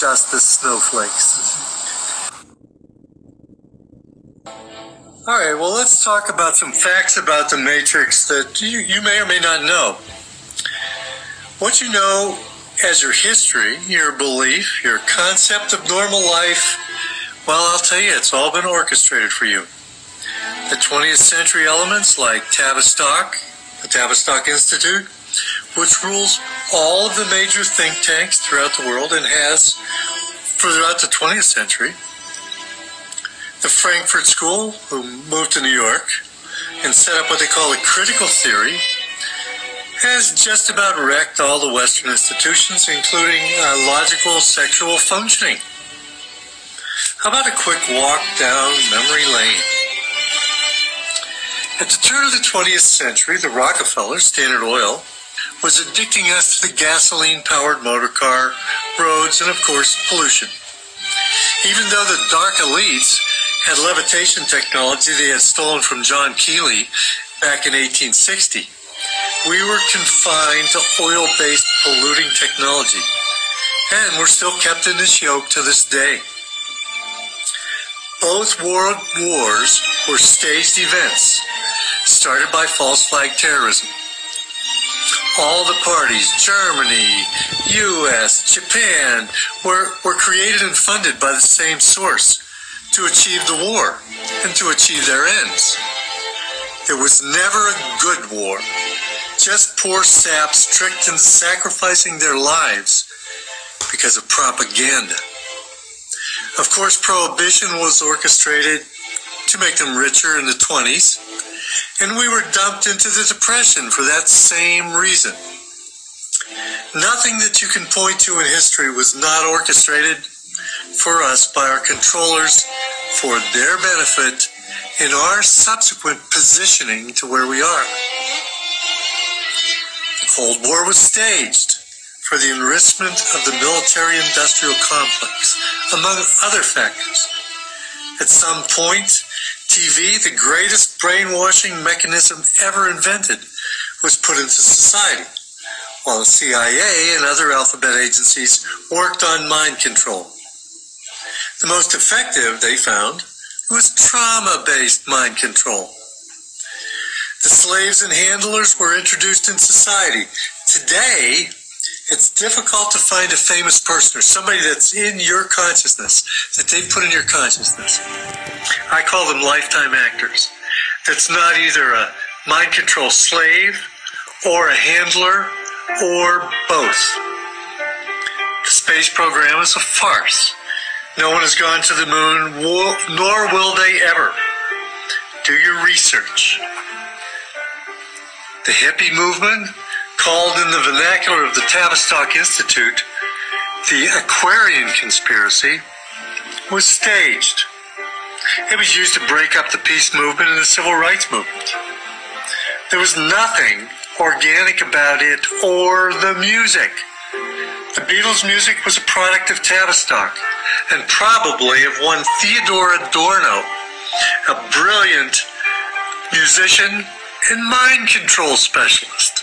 just the snowflakes. All right, well, let's talk about some facts about the Matrix that you, you may or may not know. What you know as your history, your belief, your concept of normal life, well, I'll tell you, it's all been orchestrated for you. The 20th century elements like Tavistock, the Tavistock Institute, which rules all of the major think tanks throughout the world and has throughout the 20th century. The Frankfurt School, who moved to New York and set up what they call a critical theory, has just about wrecked all the Western institutions, including uh, logical sexual functioning. How about a quick walk down memory lane? At the turn of the 20th century, the Rockefeller, Standard Oil, was addicting us to the gasoline powered motor car, roads, and of course, pollution. Even though the dark elites had levitation technology they had stolen from John Keely back in 1860, we were confined to oil based polluting technology, and we're still kept in this yoke to this day. Both world wars were staged events started by false flag terrorism all the parties, Germany, US, Japan, were, were created and funded by the same source to achieve the war and to achieve their ends. It was never a good war, just poor saps tricked into sacrificing their lives because of propaganda. Of course, prohibition was orchestrated to make them richer in the 20s and we were dumped into the depression for that same reason. Nothing that you can point to in history was not orchestrated for us by our controllers for their benefit in our subsequent positioning to where we are. The Cold War was staged for the enrichment of the military industrial complex, among other factors. At some point, TV, the greatest brainwashing mechanism ever invented, was put into society, while the CIA and other alphabet agencies worked on mind control. The most effective, they found, was trauma based mind control. The slaves and handlers were introduced in society. Today, it's difficult to find a famous person or somebody that's in your consciousness, that they've put in your consciousness. I call them lifetime actors. That's not either a mind control slave or a handler or both. The space program is a farce. No one has gone to the moon, nor will they ever. Do your research. The hippie movement called in the vernacular of the Tavistock Institute, the Aquarian conspiracy, was staged. It was used to break up the peace movement and the civil rights movement. There was nothing organic about it or the music. The Beatles' music was a product of Tavistock and probably of one Theodore Adorno, a brilliant musician and mind control specialist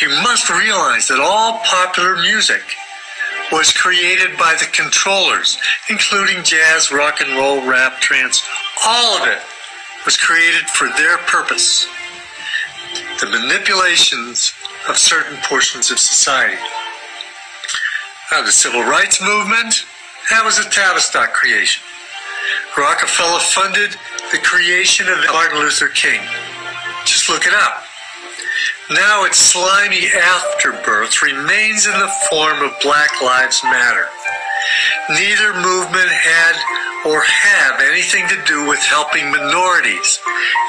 you must realize that all popular music was created by the controllers, including jazz, rock and roll, rap, trance. All of it was created for their purpose the manipulations of certain portions of society. Now, the civil rights movement, that was a Tavistock creation. Rockefeller funded the creation of Martin Luther King. Just look it up. Now its slimy afterbirth remains in the form of Black Lives Matter. Neither movement had or have anything to do with helping minorities.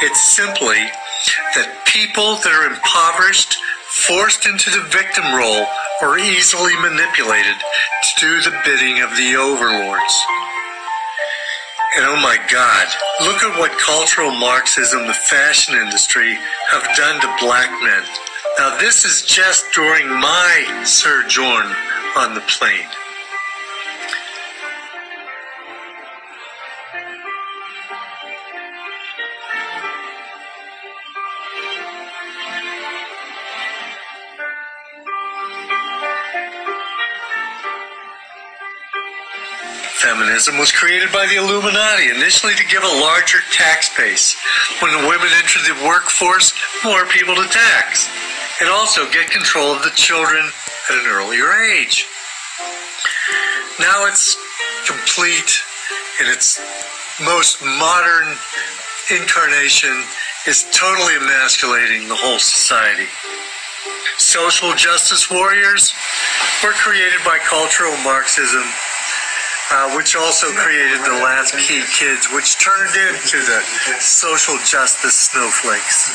It's simply that people that are impoverished, forced into the victim role, or easily manipulated to do the bidding of the overlords. And oh my God, look at what cultural Marxism, the fashion industry, have done to black men. Now, this is just during my sojourn on the plane. Feminism was created by the Illuminati, initially to give a larger tax base. When the women entered the workforce, more people to tax, and also get control of the children at an earlier age. Now it's complete in its most modern incarnation is totally emasculating the whole society. Social justice warriors were created by cultural Marxism, uh, which also created the latchkey kids, which turned into the social justice snowflakes.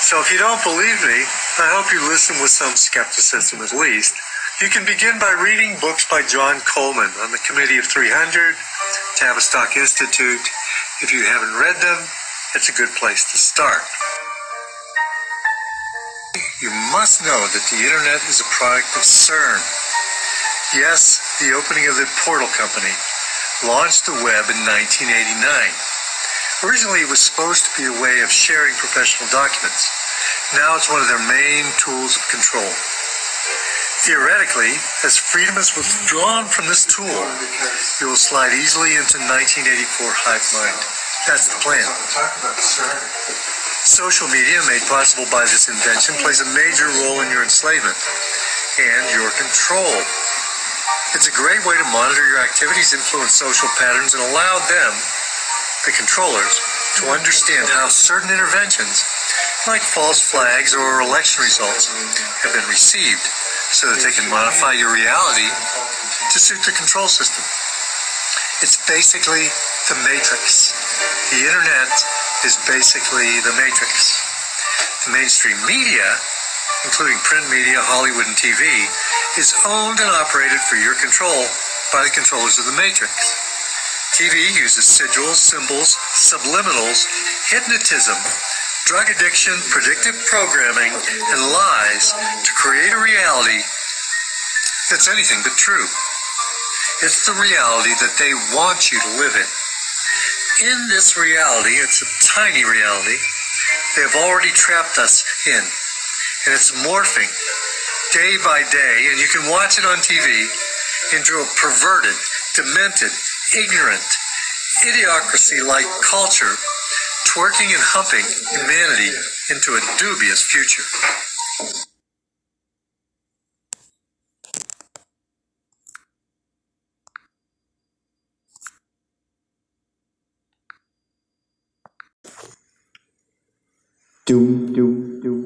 So if you don't believe me, I hope you listen with some skepticism at least. You can begin by reading books by John Coleman on the Committee of 300, Tavistock Institute. If you haven't read them, it's a good place to start. You must know that the internet is a product of CERN. Yes, the opening of the Portal Company launched the web in 1989. Originally, it was supposed to be a way of sharing professional documents. Now it's one of their main tools of control. Theoretically, as freedom is withdrawn from this tool, you will slide easily into 1984 hive mind. That's the plan. Social media, made possible by this invention, plays a major role in your enslavement and your control. It's a great way to monitor your activities, influence social patterns, and allow them, the controllers, to understand how certain interventions, like false flags or election results, have been received so that they can modify your reality to suit the control system. It's basically the matrix. The internet is basically the matrix. The mainstream media, including print media, Hollywood, and TV, is owned and operated for your control by the controllers of the matrix. TV uses sigils, symbols, subliminals, hypnotism, drug addiction, predictive programming, and lies to create a reality that's anything but true. It's the reality that they want you to live in. In this reality, it's a tiny reality, they have already trapped us in. And it's morphing day by day, and you can watch it on TV, into a perverted, demented, ignorant, idiocracy like culture, twerking and humping humanity into a dubious future. Doom, doom, doom,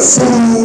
faithful uh,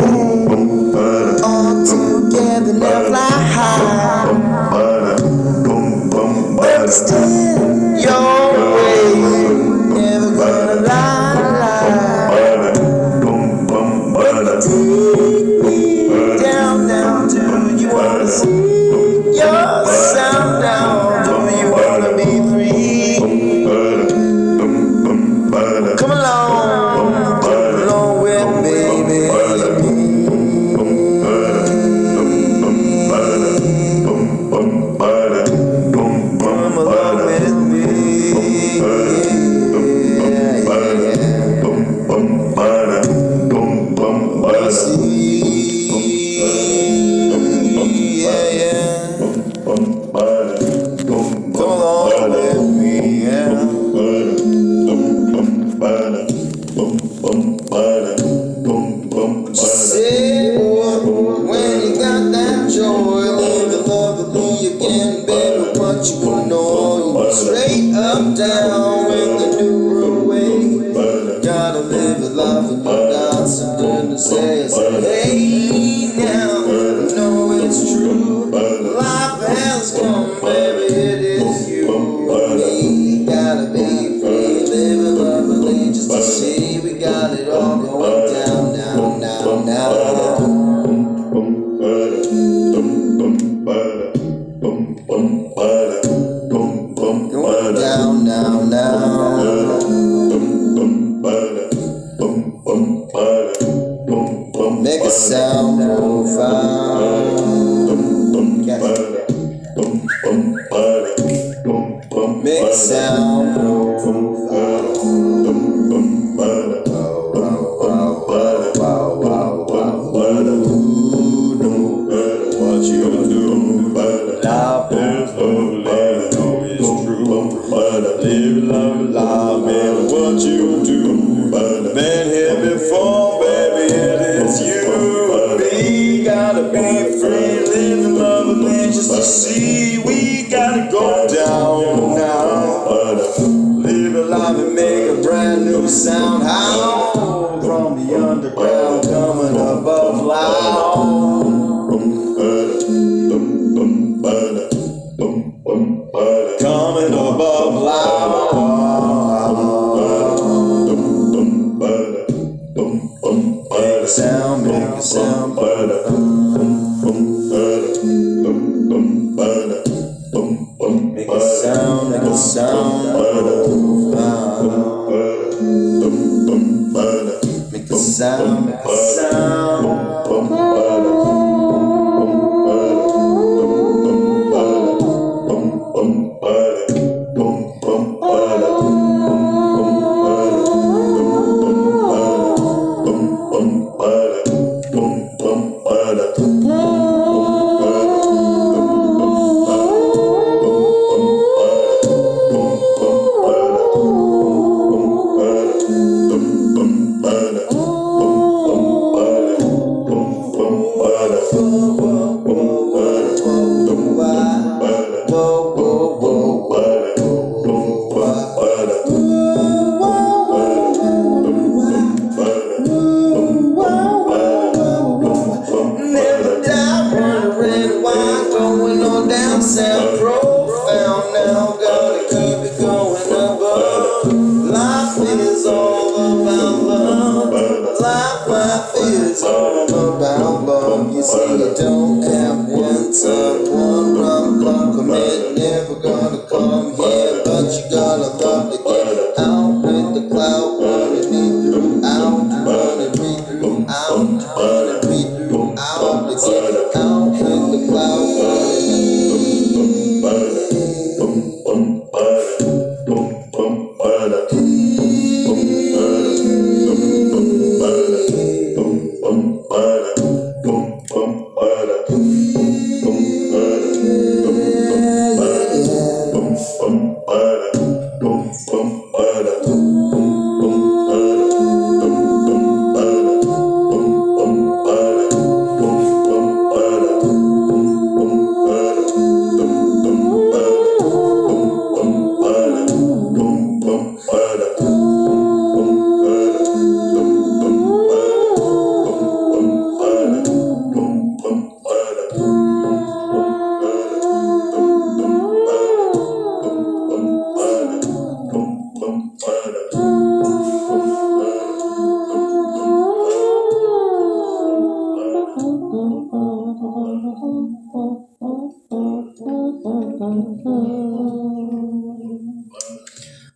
Boom. Live, love, love,